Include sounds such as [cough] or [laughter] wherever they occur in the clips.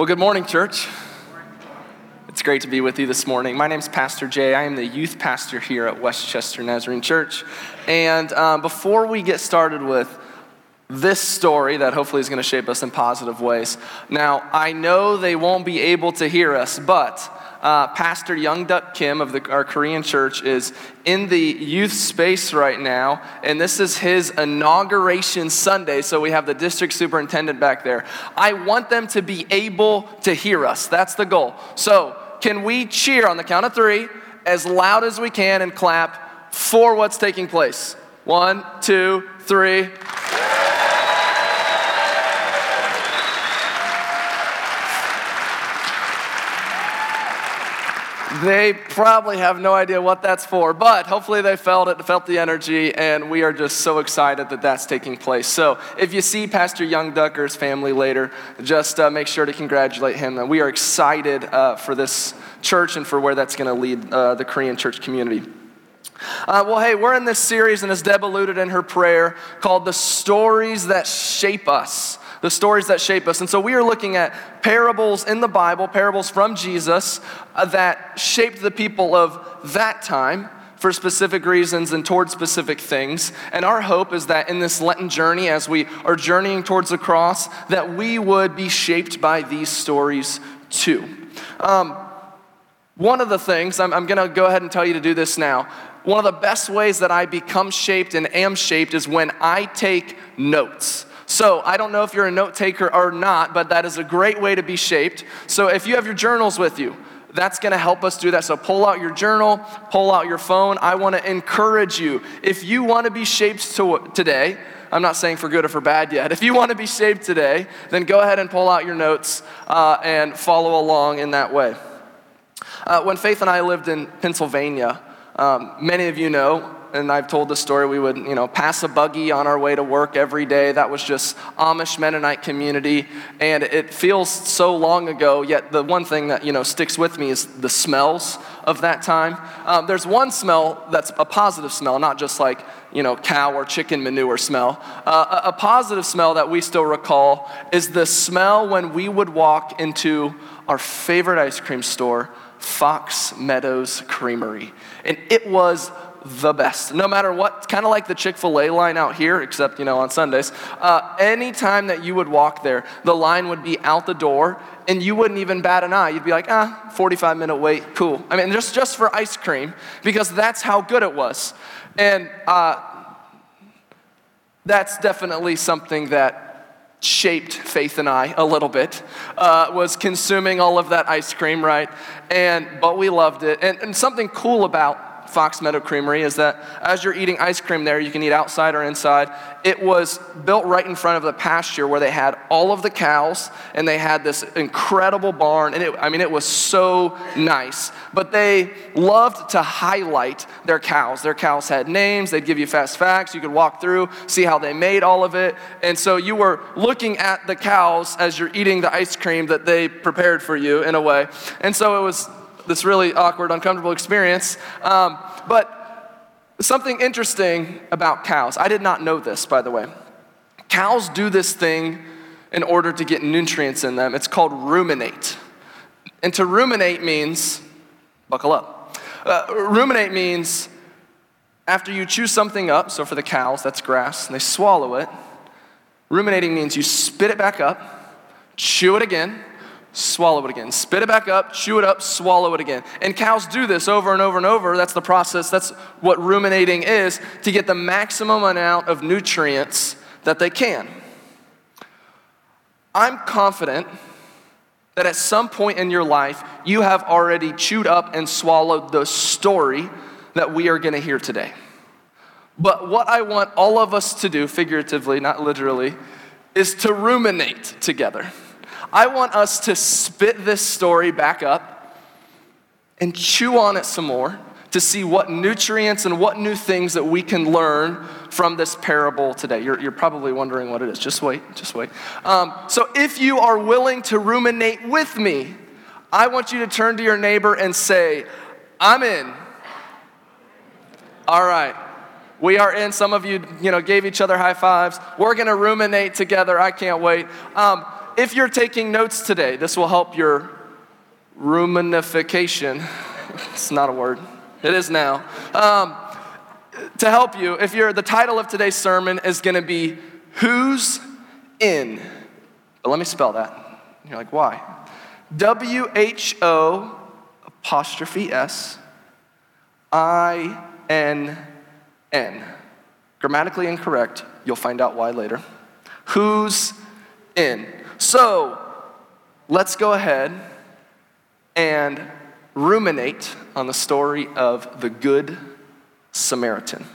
Well, good morning, church. It's great to be with you this morning. My name is Pastor Jay. I am the youth pastor here at Westchester Nazarene Church. And um, before we get started with this story that hopefully is going to shape us in positive ways, now I know they won't be able to hear us, but uh, Pastor Young Duck Kim of the, our Korean church is in the youth space right now, and this is his inauguration Sunday. So we have the district superintendent back there. I want them to be able to hear us. That's the goal. So, can we cheer on the count of three as loud as we can and clap for what's taking place? One, two, three. They probably have no idea what that's for, but hopefully they felt it, felt the energy, and we are just so excited that that's taking place. So if you see Pastor Young Ducker's family later, just uh, make sure to congratulate him. We are excited uh, for this church and for where that's going to lead uh, the Korean church community. Uh, well, hey, we're in this series, and as Deb alluded in her prayer, called The Stories That Shape Us the stories that shape us. And so we are looking at parables in the Bible, parables from Jesus uh, that shaped the people of that time for specific reasons and towards specific things. And our hope is that in this Lenten journey, as we are journeying towards the cross, that we would be shaped by these stories too. Um, one of the things, I'm, I'm going to go ahead and tell you to do this now. One of the best ways that I become shaped and am shaped is when I take notes. So I don't know if you're a note taker or not, but that is a great way to be shaped. So if you have your journals with you, that's going to help us do that. So pull out your journal, pull out your phone. I want to encourage you. If you want to be shaped to, today, I'm not saying for good or for bad yet. If you want to be shaped today, then go ahead and pull out your notes uh, and follow along in that way. Uh, when Faith and I lived in Pennsylvania, um, many of you know and I've told the story, we would, you know, pass a buggy on our way to work every day. That was just Amish Mennonite community. And it feels so long ago, yet the one thing that, you know, sticks with me is the smells of that time. Um, there's one smell that's a positive smell, not just like, you know, cow or chicken manure smell. Uh, a, a positive smell that we still recall is the smell when we would walk into our favorite ice cream store, Fox Meadows Creamery. And it was the best. No matter what, kind of like the Chick fil A line out here, except, you know, on Sundays. Uh, anytime that you would walk there, the line would be out the door and you wouldn't even bat an eye. You'd be like, ah, 45 minute wait, cool. I mean, just, just for ice cream, because that's how good it was. And uh, that's definitely something that shaped Faith and I a little bit, uh, was consuming all of that ice cream, right? And, but we loved it. And, and something cool about Fox Meadow Creamery is that as you're eating ice cream there, you can eat outside or inside. It was built right in front of the pasture where they had all of the cows and they had this incredible barn. And it, I mean, it was so nice. But they loved to highlight their cows. Their cows had names, they'd give you fast facts. You could walk through, see how they made all of it. And so you were looking at the cows as you're eating the ice cream that they prepared for you in a way. And so it was this really awkward, uncomfortable experience. Um, but something interesting about cows, I did not know this, by the way. Cows do this thing in order to get nutrients in them. It's called ruminate. And to ruminate means, buckle up. Uh, ruminate means after you chew something up, so for the cows, that's grass, and they swallow it. Ruminating means you spit it back up, chew it again, swallow it again. Spit it back up, chew it up, swallow it again. And cows do this over and over and over. That's the process. That's what ruminating is to get the maximum amount of nutrients that they can. I'm confident that at some point in your life, you have already chewed up and swallowed the story that we are going to hear today. But what I want all of us to do, figuratively, not literally, is to ruminate together. I want us to spit this story back up and chew on it some more to see what nutrients and what new things that we can learn from this parable today. You're, you're probably wondering what it is. Just wait, just wait. Um, so, if you are willing to ruminate with me, I want you to turn to your neighbor and say, I'm in. All right. We are in. Some of you, you know, gave each other high fives. We're going to ruminate together. I can't wait. Um, if you're taking notes today, this will help your ruminification. [laughs] it's not a word, it is now. Um, to help you, if you're the title of today's sermon is going to be Who's in? But let me spell that. You're like, why? W H O apostrophe S I N N. Grammatically incorrect. You'll find out why later. Who's in? So let's go ahead and ruminate on the story of the Good Samaritan.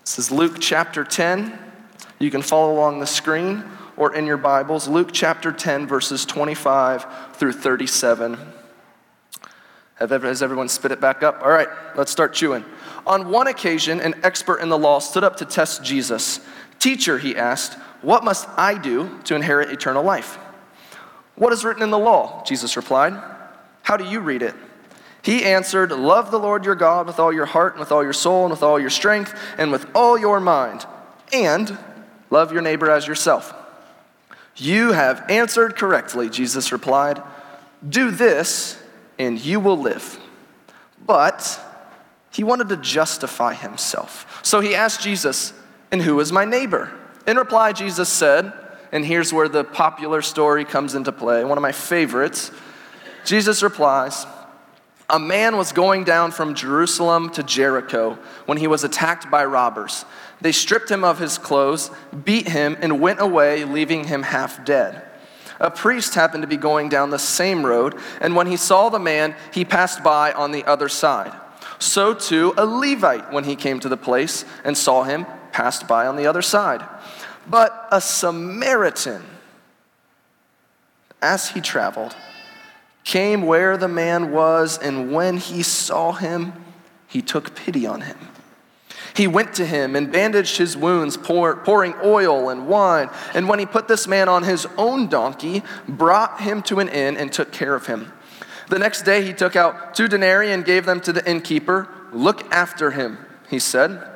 This is Luke chapter 10. You can follow along the screen or in your Bibles, Luke chapter 10, verses 25 through 37. Has everyone spit it back up? All right, let's start chewing. On one occasion, an expert in the law stood up to test Jesus. Teacher, he asked, what must I do to inherit eternal life? What is written in the law? Jesus replied. How do you read it? He answered, Love the Lord your God with all your heart, and with all your soul, and with all your strength, and with all your mind, and love your neighbor as yourself. You have answered correctly, Jesus replied. Do this, and you will live. But he wanted to justify himself. So he asked Jesus, And who is my neighbor? In reply, Jesus said, and here's where the popular story comes into play, one of my favorites. Jesus replies, A man was going down from Jerusalem to Jericho when he was attacked by robbers. They stripped him of his clothes, beat him, and went away, leaving him half dead. A priest happened to be going down the same road, and when he saw the man, he passed by on the other side. So too, a Levite, when he came to the place and saw him, passed by on the other side. But a Samaritan, as he traveled, came where the man was, and when he saw him, he took pity on him. He went to him and bandaged his wounds, pour, pouring oil and wine. And when he put this man on his own donkey, brought him to an inn and took care of him. The next day he took out two denarii and gave them to the innkeeper. Look after him, he said.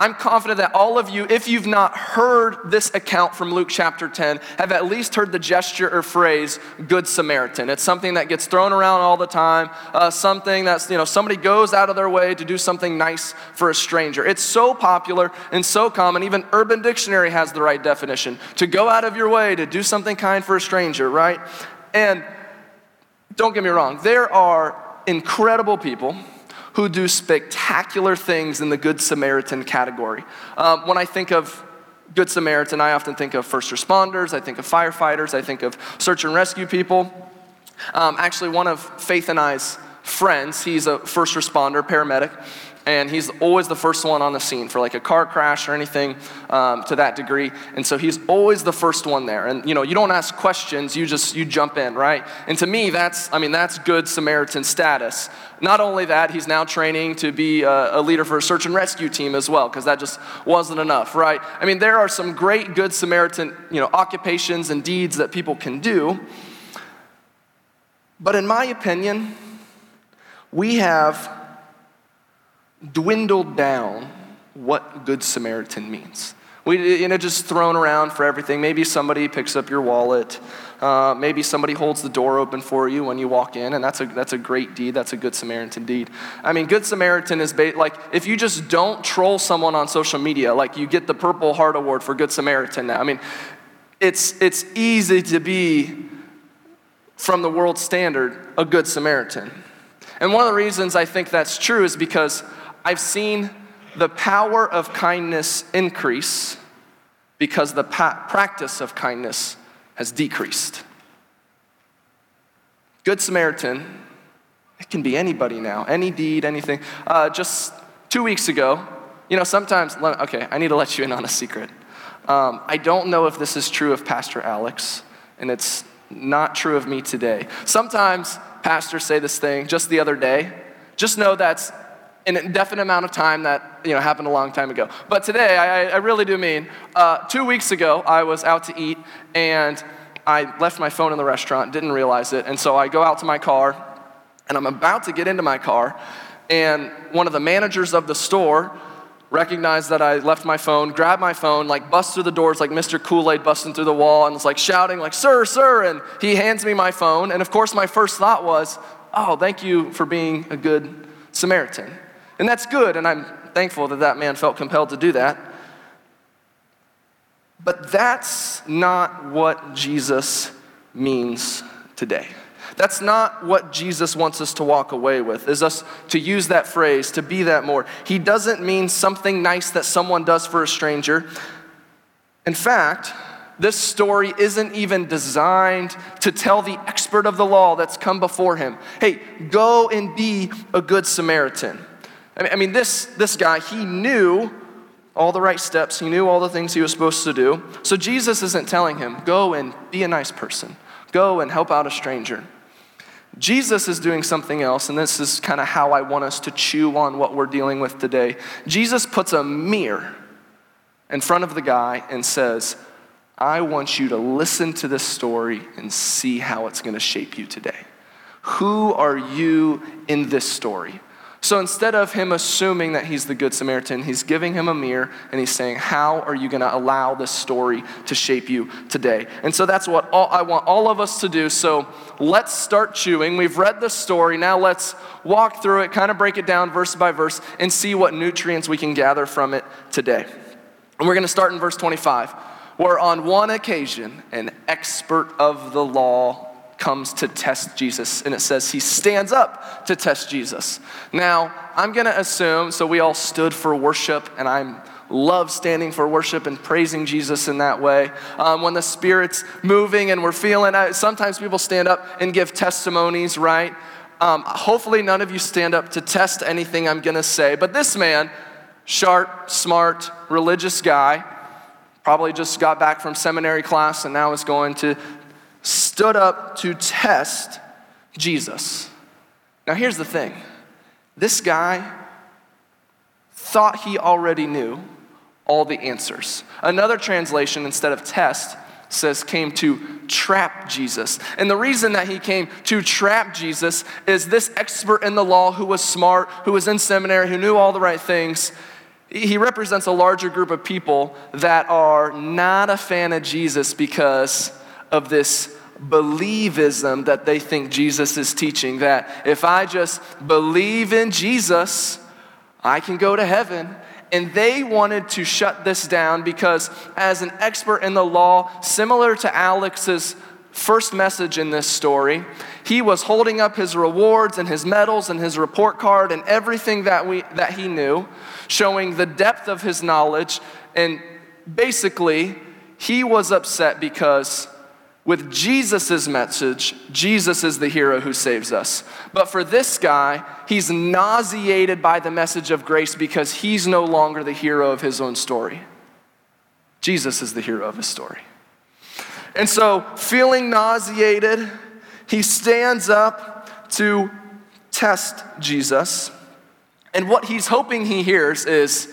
I'm confident that all of you, if you've not heard this account from Luke chapter 10, have at least heard the gesture or phrase Good Samaritan. It's something that gets thrown around all the time, uh, something that's, you know, somebody goes out of their way to do something nice for a stranger. It's so popular and so common, even Urban Dictionary has the right definition to go out of your way to do something kind for a stranger, right? And don't get me wrong, there are incredible people who do spectacular things in the Good Samaritan category. Um, when I think of Good Samaritan, I often think of first responders, I think of firefighters, I think of search and rescue people. Um, actually, one of Faith and I's friends, he's a first responder, paramedic, and he's always the first one on the scene for like a car crash or anything um, to that degree. And so he's always the first one there. And you know you don't ask questions you just you jump in right? And to me that's i mean that's good samaritan status. Not only that he's now training to be a, a leader for a search and rescue team as well because that just wasn't enough right? I mean there are some great good samaritan you know occupations and deeds that people can do. But in my opinion we have dwindled down what Good Samaritan means. We, you know, just thrown around for everything. Maybe somebody picks up your wallet. Uh, maybe somebody holds the door open for you when you walk in, and that's a, that's a great deed. That's a good Samaritan deed. I mean, Good Samaritan is ba- like if you just don't troll someone on social media, like you get the Purple Heart Award for Good Samaritan now. I mean, it's, it's easy to be, from the world standard, a Good Samaritan. And one of the reasons I think that's true is because I've seen the power of kindness increase because the pa- practice of kindness has decreased. Good Samaritan, it can be anybody now, any deed, anything. Uh, just two weeks ago, you know, sometimes, okay, I need to let you in on a secret. Um, I don't know if this is true of Pastor Alex, and it's not true of me today. Sometimes pastors say this thing just the other day. Just know that's an indefinite amount of time that you know happened a long time ago. But today, I, I really do mean. Uh, two weeks ago, I was out to eat and I left my phone in the restaurant, didn't realize it, and so I go out to my car, and I'm about to get into my car, and one of the managers of the store recognized that I left my phone, grabbed my phone, like bust through the doors like Mr. Kool-Aid busting through the wall, and was like shouting, like, sir, sir, and he hands me my phone, and of course my first thought was, oh, thank you for being a good Samaritan. And that's good, and I'm thankful that that man felt compelled to do that. But that's not what Jesus means today. That's not what Jesus wants us to walk away with, is us to use that phrase, to be that more. He doesn't mean something nice that someone does for a stranger. In fact, this story isn't even designed to tell the expert of the law that's come before him, hey, go and be a good Samaritan. I mean, this, this guy, he knew all the right steps, he knew all the things he was supposed to do. So Jesus isn't telling him, go and be a nice person, go and help out a stranger. Jesus is doing something else, and this is kind of how I want us to chew on what we're dealing with today. Jesus puts a mirror in front of the guy and says, I want you to listen to this story and see how it's going to shape you today. Who are you in this story? So instead of him assuming that he's the Good Samaritan, he's giving him a mirror and he's saying, How are you going to allow this story to shape you today? And so that's what all, I want all of us to do. So let's start chewing. We've read the story. Now let's walk through it, kind of break it down verse by verse, and see what nutrients we can gather from it today. And we're going to start in verse 25, where on one occasion, an expert of the law comes to test Jesus. And it says he stands up to test Jesus. Now, I'm going to assume, so we all stood for worship, and I love standing for worship and praising Jesus in that way. Um, when the Spirit's moving and we're feeling, uh, sometimes people stand up and give testimonies, right? Um, hopefully, none of you stand up to test anything I'm going to say, but this man, sharp, smart, religious guy, probably just got back from seminary class and now is going to stood up to test Jesus. Now, here's the thing this guy thought he already knew all the answers. Another translation, instead of test, says came to trap Jesus. And the reason that he came to trap Jesus is this expert in the law who was smart, who was in seminary, who knew all the right things. He represents a larger group of people that are not a fan of Jesus because of this believism that they think Jesus is teaching. That if I just believe in Jesus, I can go to heaven. And they wanted to shut this down because, as an expert in the law, similar to Alex's first message in this story, he was holding up his rewards and his medals and his report card and everything that, we, that he knew, showing the depth of his knowledge. And basically, he was upset because with Jesus' message, Jesus is the hero who saves us. But for this guy, he's nauseated by the message of grace because he's no longer the hero of his own story. Jesus is the hero of his story. And so, feeling nauseated, he stands up to test Jesus. And what he's hoping he hears is,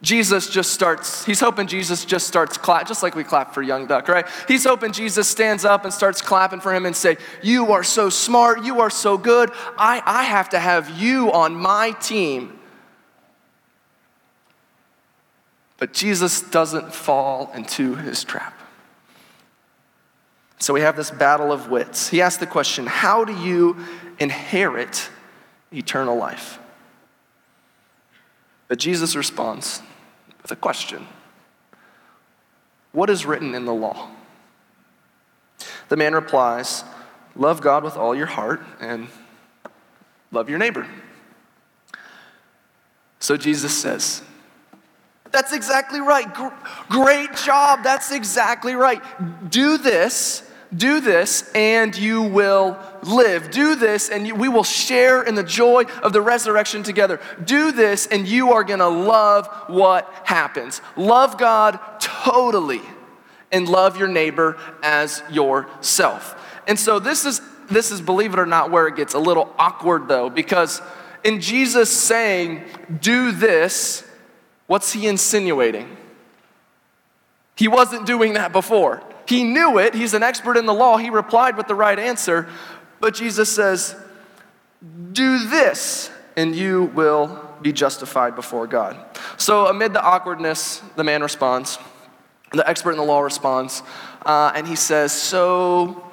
Jesus just starts, he's hoping Jesus just starts clap, just like we clap for young duck, right? He's hoping Jesus stands up and starts clapping for him and say, you are so smart, you are so good, I, I have to have you on my team. But Jesus doesn't fall into his trap. So we have this battle of wits. He asks the question, how do you inherit eternal life? But Jesus responds with a question What is written in the law? The man replies, Love God with all your heart and love your neighbor. So Jesus says, That's exactly right. Great job. That's exactly right. Do this do this and you will live. Do this and you, we will share in the joy of the resurrection together. Do this and you are going to love what happens. Love God totally and love your neighbor as yourself. And so this is this is believe it or not where it gets a little awkward though because in Jesus saying, do this, what's he insinuating? He wasn't doing that before. He knew it. He's an expert in the law. He replied with the right answer. But Jesus says, Do this, and you will be justified before God. So, amid the awkwardness, the man responds. The expert in the law responds, uh, and he says, So,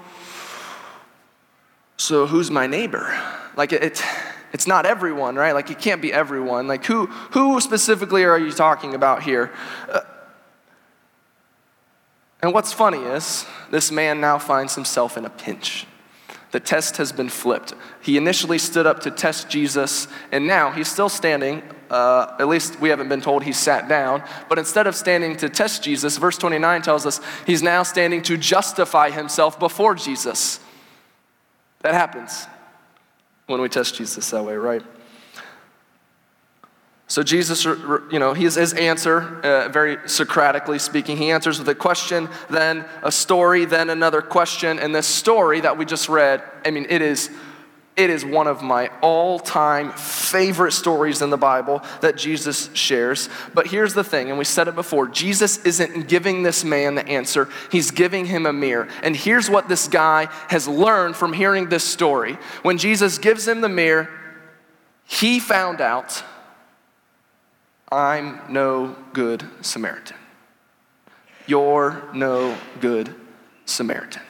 so who's my neighbor? Like, it, it, it's not everyone, right? Like, it can't be everyone. Like, who, who specifically are you talking about here? Uh, and what's funny is, this man now finds himself in a pinch. The test has been flipped. He initially stood up to test Jesus, and now he's still standing. Uh, at least we haven't been told he sat down. But instead of standing to test Jesus, verse 29 tells us he's now standing to justify himself before Jesus. That happens when we test Jesus that way, right? So, Jesus, you know, his, his answer, uh, very Socratically speaking, he answers with a question, then a story, then another question. And this story that we just read, I mean, it is, it is one of my all time favorite stories in the Bible that Jesus shares. But here's the thing, and we said it before Jesus isn't giving this man the answer, he's giving him a mirror. And here's what this guy has learned from hearing this story. When Jesus gives him the mirror, he found out I'm no good Samaritan. You're no good Samaritan.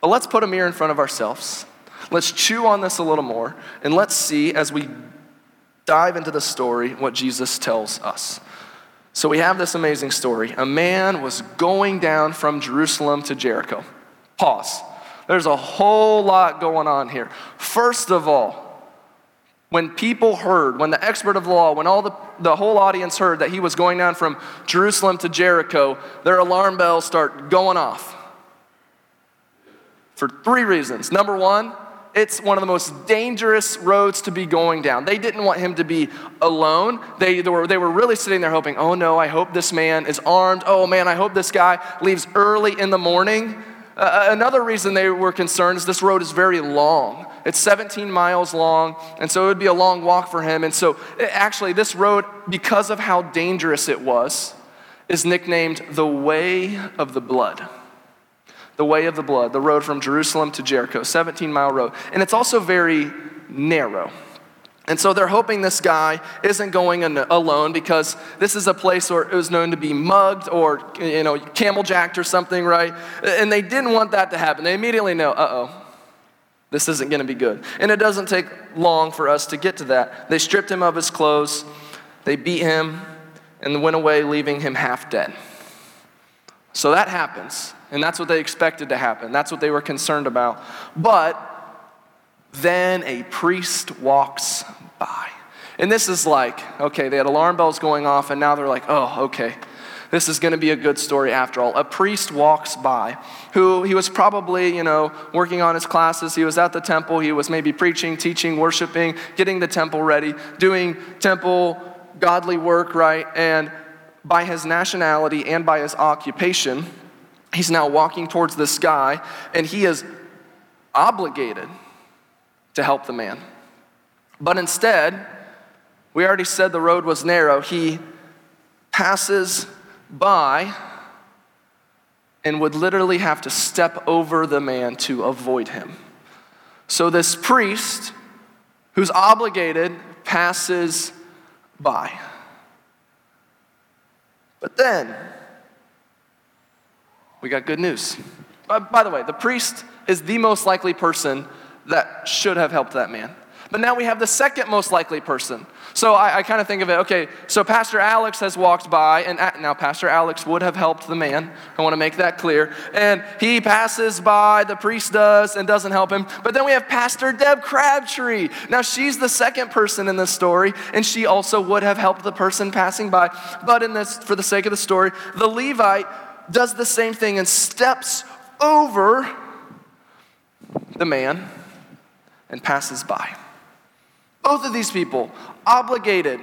But let's put a mirror in front of ourselves. Let's chew on this a little more, and let's see as we dive into the story what Jesus tells us. So we have this amazing story. A man was going down from Jerusalem to Jericho. Pause. There's a whole lot going on here. First of all, when people heard, when the expert of law, when all the, the whole audience heard that he was going down from Jerusalem to Jericho, their alarm bells start going off. For three reasons. Number one, it's one of the most dangerous roads to be going down. They didn't want him to be alone. They, they, were, they were really sitting there hoping, oh no, I hope this man is armed. Oh man, I hope this guy leaves early in the morning. Uh, another reason they were concerned is this road is very long. It's 17 miles long, and so it would be a long walk for him. And so, actually, this road, because of how dangerous it was, is nicknamed the Way of the Blood. The Way of the Blood, the road from Jerusalem to Jericho, 17 mile road. And it's also very narrow. And so they're hoping this guy isn't going alone because this is a place where it was known to be mugged or, you know, camel jacked or something, right? And they didn't want that to happen. They immediately know, uh oh, this isn't going to be good. And it doesn't take long for us to get to that. They stripped him of his clothes, they beat him, and went away, leaving him half dead. So that happens. And that's what they expected to happen. That's what they were concerned about. But then a priest walks by. And this is like, okay, they had alarm bells going off, and now they're like, oh, okay, this is going to be a good story after all. A priest walks by who he was probably, you know, working on his classes. He was at the temple. He was maybe preaching, teaching, worshiping, getting the temple ready, doing temple godly work, right? And by his nationality and by his occupation, he's now walking towards this guy and he is obligated to help the man. But instead, we already said the road was narrow. He passes by and would literally have to step over the man to avoid him. So this priest, who's obligated, passes by. But then, we got good news. Uh, by the way, the priest is the most likely person that should have helped that man. But now we have the second most likely person. So I, I kind of think of it okay, so Pastor Alex has walked by, and now Pastor Alex would have helped the man. I want to make that clear. And he passes by, the priest does, and doesn't help him. But then we have Pastor Deb Crabtree. Now she's the second person in this story, and she also would have helped the person passing by. But in this, for the sake of the story, the Levite does the same thing and steps over the man and passes by. Both of these people obligated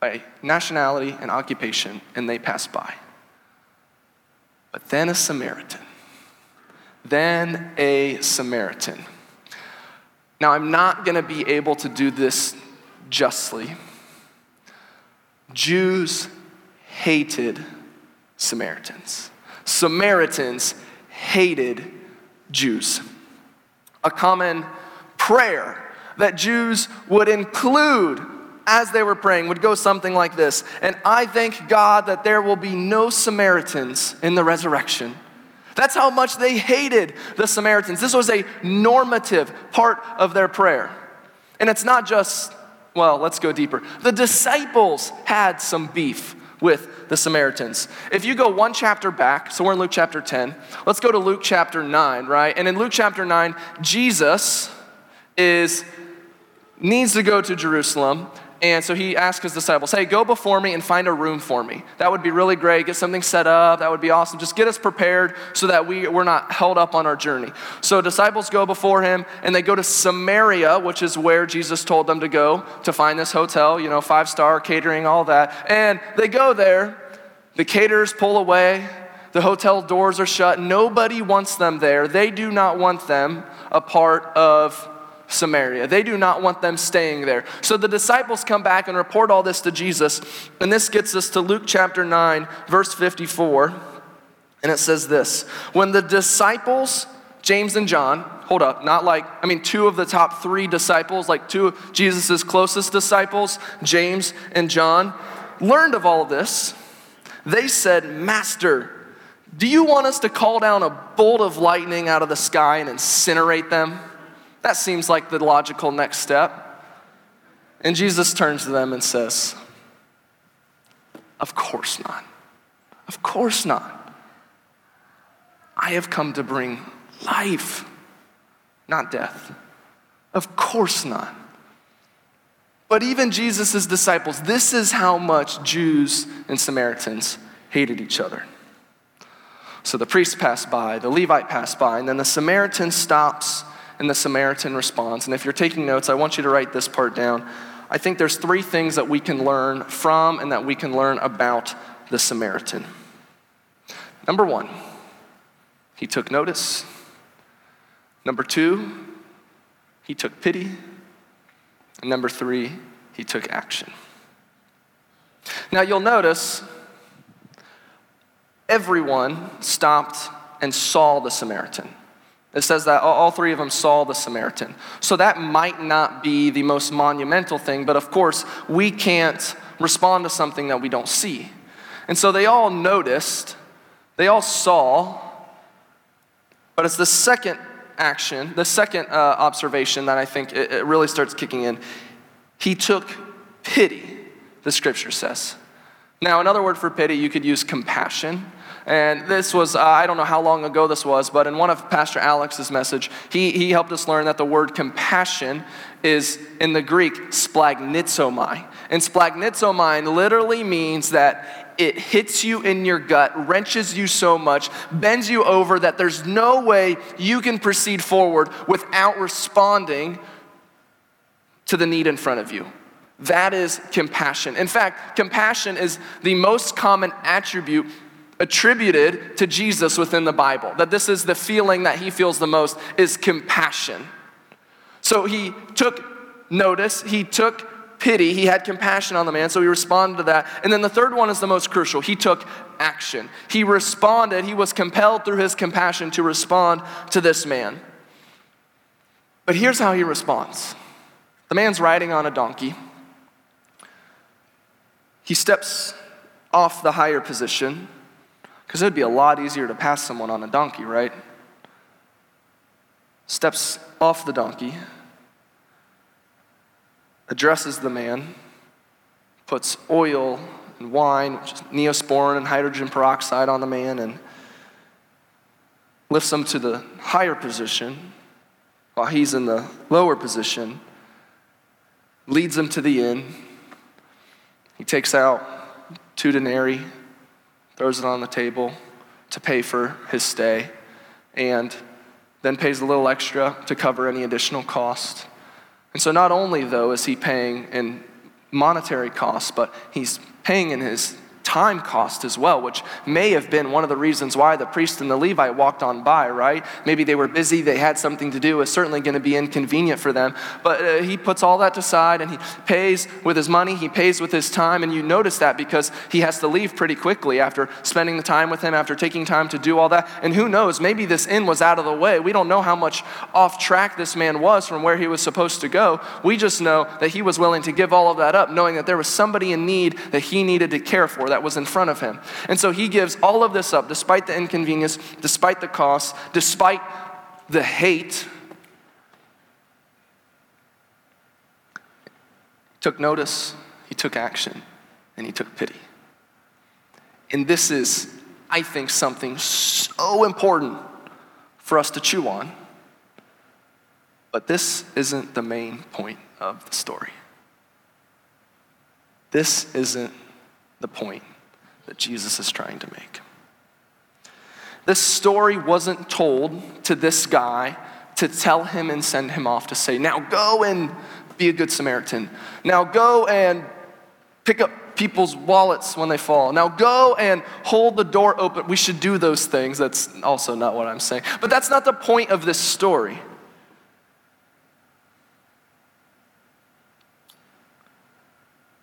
by nationality and occupation, and they pass by. But then a Samaritan. Then a Samaritan. Now, I'm not going to be able to do this justly. Jews hated Samaritans. Samaritans hated Jews. A common prayer that Jews would include as they were praying would go something like this And I thank God that there will be no Samaritans in the resurrection. That's how much they hated the Samaritans. This was a normative part of their prayer. And it's not just, well, let's go deeper. The disciples had some beef with the Samaritans. If you go one chapter back, so we're in Luke chapter 10, let's go to Luke chapter 9, right? And in Luke chapter 9, Jesus is needs to go to Jerusalem and so he asked his disciples, Hey, go before me and find a room for me. That would be really great. Get something set up. That would be awesome. Just get us prepared so that we, we're not held up on our journey. So disciples go before him and they go to Samaria, which is where Jesus told them to go to find this hotel, you know, five star catering, all that. And they go there. The caterers pull away. The hotel doors are shut. Nobody wants them there. They do not want them a part of Samaria. They do not want them staying there. So the disciples come back and report all this to Jesus. And this gets us to Luke chapter 9, verse 54. And it says this When the disciples, James and John, hold up, not like, I mean, two of the top three disciples, like two of Jesus' closest disciples, James and John, learned of all of this, they said, Master, do you want us to call down a bolt of lightning out of the sky and incinerate them? That seems like the logical next step. And Jesus turns to them and says, Of course not. Of course not. I have come to bring life, not death. Of course not. But even Jesus' disciples, this is how much Jews and Samaritans hated each other. So the priest passed by, the Levite passed by, and then the Samaritan stops and the Samaritan responds. And if you're taking notes, I want you to write this part down. I think there's three things that we can learn from and that we can learn about the Samaritan. Number one, he took notice. Number two, he took pity. And number three, he took action. Now you'll notice everyone stopped and saw the Samaritan. It says that all three of them saw the Samaritan. So that might not be the most monumental thing, but of course, we can't respond to something that we don't see. And so they all noticed, they all saw, but it's the second action, the second uh, observation that I think it, it really starts kicking in. He took pity, the scripture says. Now, another word for pity, you could use compassion. And this was, uh, I don't know how long ago this was, but in one of Pastor Alex's message, he, he helped us learn that the word compassion is in the Greek splagchnizomai. And splagchnizomai literally means that it hits you in your gut, wrenches you so much, bends you over that there's no way you can proceed forward without responding to the need in front of you. That is compassion. In fact, compassion is the most common attribute attributed to Jesus within the Bible. That this is the feeling that he feels the most is compassion. So he took notice, he took pity, he had compassion on the man, so he responded to that. And then the third one is the most crucial. He took action. He responded, he was compelled through his compassion to respond to this man. But here's how he responds the man's riding on a donkey. He steps off the higher position because it would be a lot easier to pass someone on a donkey, right? Steps off the donkey, addresses the man, puts oil and wine, which is neosporin and hydrogen peroxide on the man, and lifts him to the higher position while he's in the lower position, leads him to the inn. He takes out two denarii throws it on the table to pay for his stay, and then pays a little extra to cover any additional cost. And so, not only, though, is he paying in monetary costs, but he's paying in his time cost as well, which may have been one of the reasons why the priest and the Levite walked on by, right? Maybe they were busy, they had something to do, it was certainly going to be inconvenient for them. But uh, he puts all that aside and he pays with his money, he pays with his time, and you notice that because he has to leave pretty quickly after spending the time with him, after taking time to do all that. And who knows, maybe this inn was out of the way. We don't know how much off track this man was from where he was supposed to go. We just know that he was willing to give all of that up, knowing that there was somebody in need that he needed to care for that was in front of him. And so he gives all of this up, despite the inconvenience, despite the cost, despite the hate. He took notice, he took action, and he took pity. And this is, I think, something so important for us to chew on. But this isn't the main point of the story. This isn't the point that Jesus is trying to make. This story wasn't told to this guy to tell him and send him off to say, now go and be a good Samaritan. Now go and pick up people's wallets when they fall. Now go and hold the door open. We should do those things. That's also not what I'm saying. But that's not the point of this story.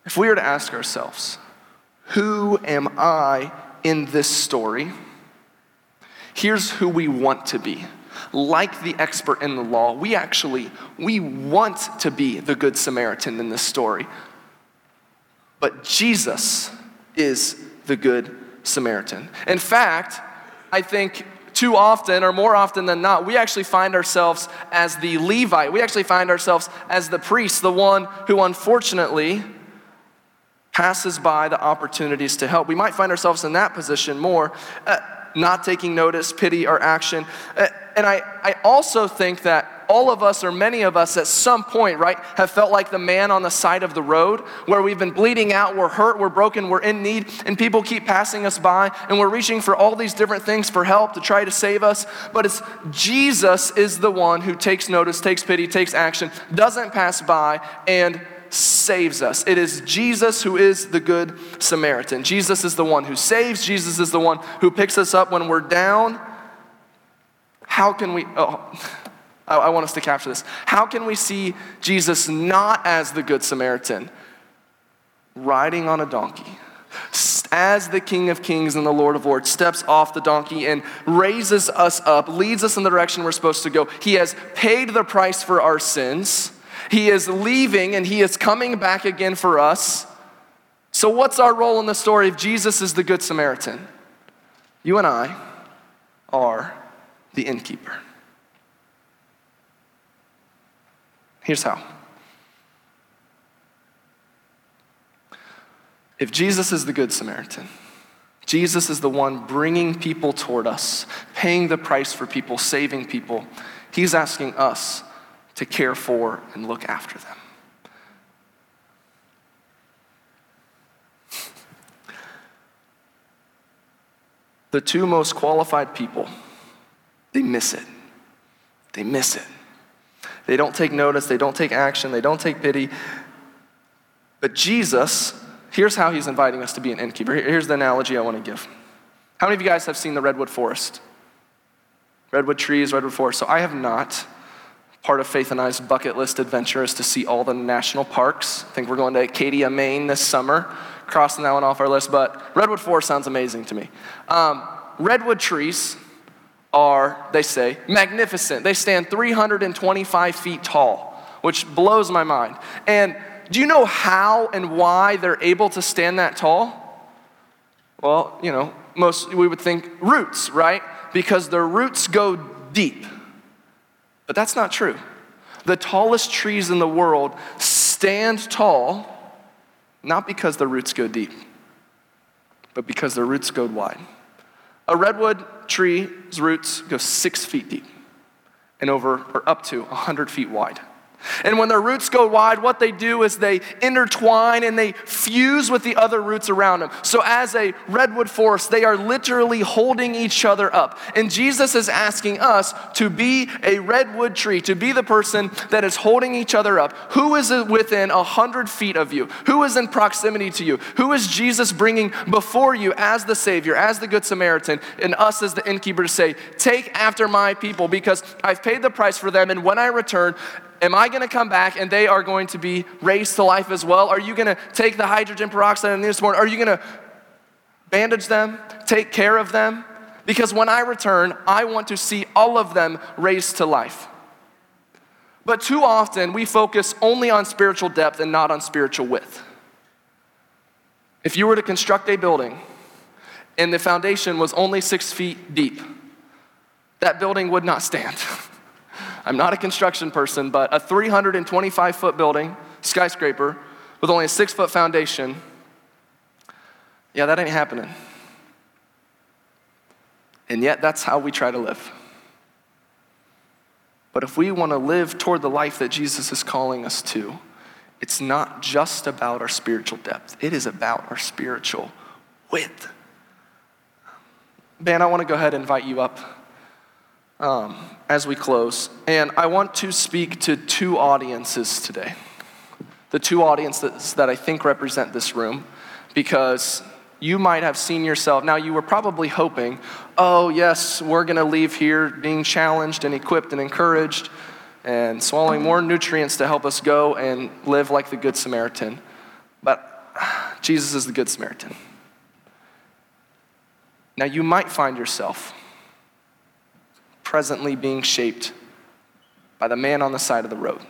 If we were to ask ourselves, who am I in this story? Here's who we want to be. Like the expert in the law, we actually we want to be the good Samaritan in this story. But Jesus is the good Samaritan. In fact, I think too often, or more often than not, we actually find ourselves as the Levite. We actually find ourselves as the priest, the one who unfortunately passes by the opportunities to help. We might find ourselves in that position more, uh, not taking notice, pity, or action. Uh, and I, I also think that all of us, or many of us, at some point, right, have felt like the man on the side of the road where we've been bleeding out, we're hurt, we're broken, we're in need, and people keep passing us by, and we're reaching for all these different things for help to try to save us. But it's Jesus is the one who takes notice, takes pity, takes action, doesn't pass by, and saves us. It is Jesus who is the good Samaritan. Jesus is the one who saves, Jesus is the one who picks us up when we're down. How can we, oh, [laughs] I, want us to capture this. How can we see Jesus not as the good Samaritan? Riding on a donkey as the King of Kings and the Lord of Lords steps off the donkey and raises us up, leads us in the direction we're supposed to go. He has paid the price for our sins. He is leaving and he is coming back again for us. So, what's our role in the story if Jesus is the Good Samaritan? You and I are the innkeeper. Here's how. If Jesus is the Good Samaritan, Jesus is the one bringing people toward us, paying the price for people, saving people. He's asking us to care for and look after them. [laughs] The two most qualified people, they miss it. They miss it. They don't take notice, they don't take action, they don't take pity. But Jesus, here's how he's inviting us to be an innkeeper. Here's the analogy I want to give. How many of you guys have seen the redwood forest? Redwood trees, redwood forest. So I have not. Part of Faith and I's bucket list adventure is to see all the national parks. I think we're going to Acadia, Maine this summer, crossing that one off our list. But Redwood Forest sounds amazing to me. Um, redwood trees are, they say, magnificent. They stand 325 feet tall, which blows my mind. And do you know how and why they're able to stand that tall? Well, you know, most we would think roots, right? Because their roots go deep. But that's not true. The tallest trees in the world stand tall not because their roots go deep, but because their roots go wide. A redwood tree's roots go six feet deep and over or up to 100 feet wide. And when their roots go wide, what they do is they intertwine and they fuse with the other roots around them. So, as a redwood forest, they are literally holding each other up. And Jesus is asking us to be a redwood tree, to be the person that is holding each other up. Who is within a hundred feet of you? Who is in proximity to you? Who is Jesus bringing before you as the Savior, as the Good Samaritan, and us as the innkeeper to say, Take after my people because I've paid the price for them, and when I return, Am I going to come back and they are going to be raised to life as well? Are you going to take the hydrogen peroxide and this morning? Are you going to bandage them, take care of them? Because when I return, I want to see all of them raised to life. But too often, we focus only on spiritual depth and not on spiritual width. If you were to construct a building and the foundation was only six feet deep, that building would not stand. [laughs] I'm not a construction person, but a 325 foot building, skyscraper, with only a six foot foundation, yeah, that ain't happening. And yet, that's how we try to live. But if we want to live toward the life that Jesus is calling us to, it's not just about our spiritual depth, it is about our spiritual width. Ben, I want to go ahead and invite you up um, as we close. And I want to speak to two audiences today. The two audiences that I think represent this room, because you might have seen yourself. Now, you were probably hoping, oh, yes, we're going to leave here being challenged and equipped and encouraged and swallowing more nutrients to help us go and live like the Good Samaritan. But Jesus is the Good Samaritan. Now, you might find yourself presently being shaped by the man on the side of the road.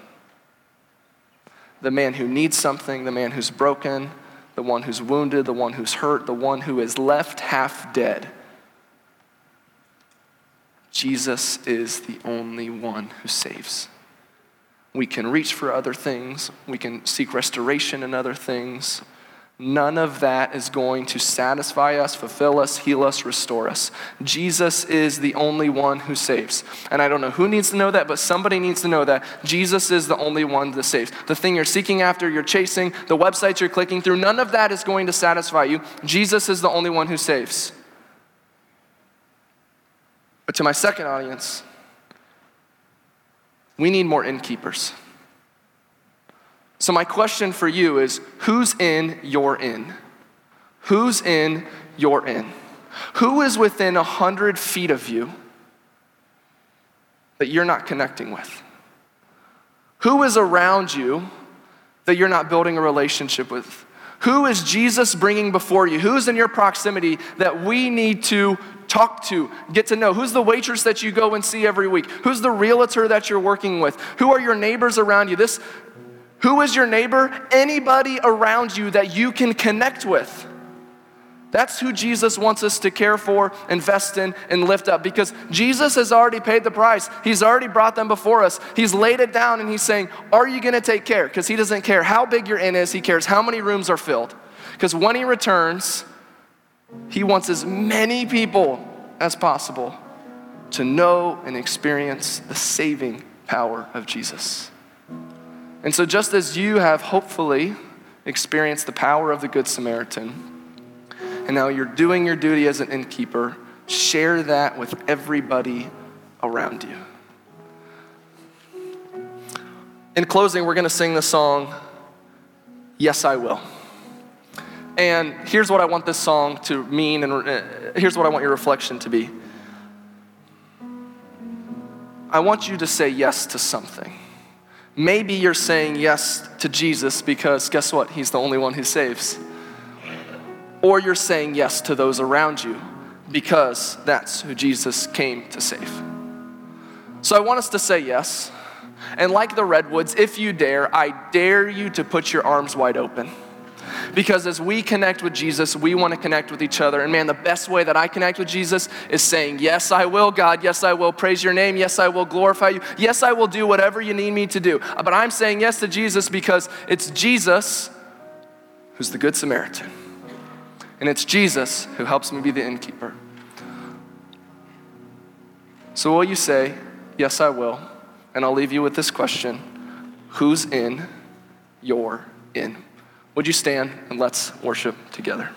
The man who needs something, the man who's broken, the one who's wounded, the one who's hurt, the one who is left half dead. Jesus is the only one who saves. We can reach for other things, we can seek restoration in other things, None of that is going to satisfy us, fulfill us, heal us, restore us. Jesus is the only one who saves. And I don't know who needs to know that, but somebody needs to know that. Jesus is the only one that saves. The thing you're seeking after, you're chasing, the websites you're clicking through, none of that is going to satisfy you. Jesus is the only one who saves. But to my second audience, we need more innkeepers. So, my question for you is who's in your inn? Who's in your inn? Who is within a hundred feet of you that you're not connecting with? Who is around you that you're not building a relationship with? Who is Jesus bringing before you? Who's in your proximity that we need to talk to, get to know? Who's the waitress that you go and see every week? Who's the realtor that you're working with? Who are your neighbors around you? This who is your neighbor? Anybody around you that you can connect with. That's who Jesus wants us to care for, invest in, and lift up because Jesus has already paid the price. He's already brought them before us. He's laid it down and He's saying, Are you going to take care? Because He doesn't care how big your inn is, He cares how many rooms are filled. Because when He returns, He wants as many people as possible to know and experience the saving power of Jesus. And so, just as you have hopefully experienced the power of the Good Samaritan, and now you're doing your duty as an innkeeper, share that with everybody around you. In closing, we're going to sing the song, Yes, I Will. And here's what I want this song to mean, and uh, here's what I want your reflection to be. I want you to say yes to something. Maybe you're saying yes to Jesus because guess what? He's the only one who saves. Or you're saying yes to those around you because that's who Jesus came to save. So I want us to say yes. And like the redwoods, if you dare, I dare you to put your arms wide open. Because as we connect with Jesus, we want to connect with each other. And man, the best way that I connect with Jesus is saying, Yes, I will, God. Yes, I will praise your name. Yes, I will glorify you. Yes, I will do whatever you need me to do. Uh, but I'm saying yes to Jesus because it's Jesus who's the Good Samaritan. And it's Jesus who helps me be the innkeeper. So, will you say, Yes, I will? And I'll leave you with this question who's in your inn. Would you stand and let's worship together?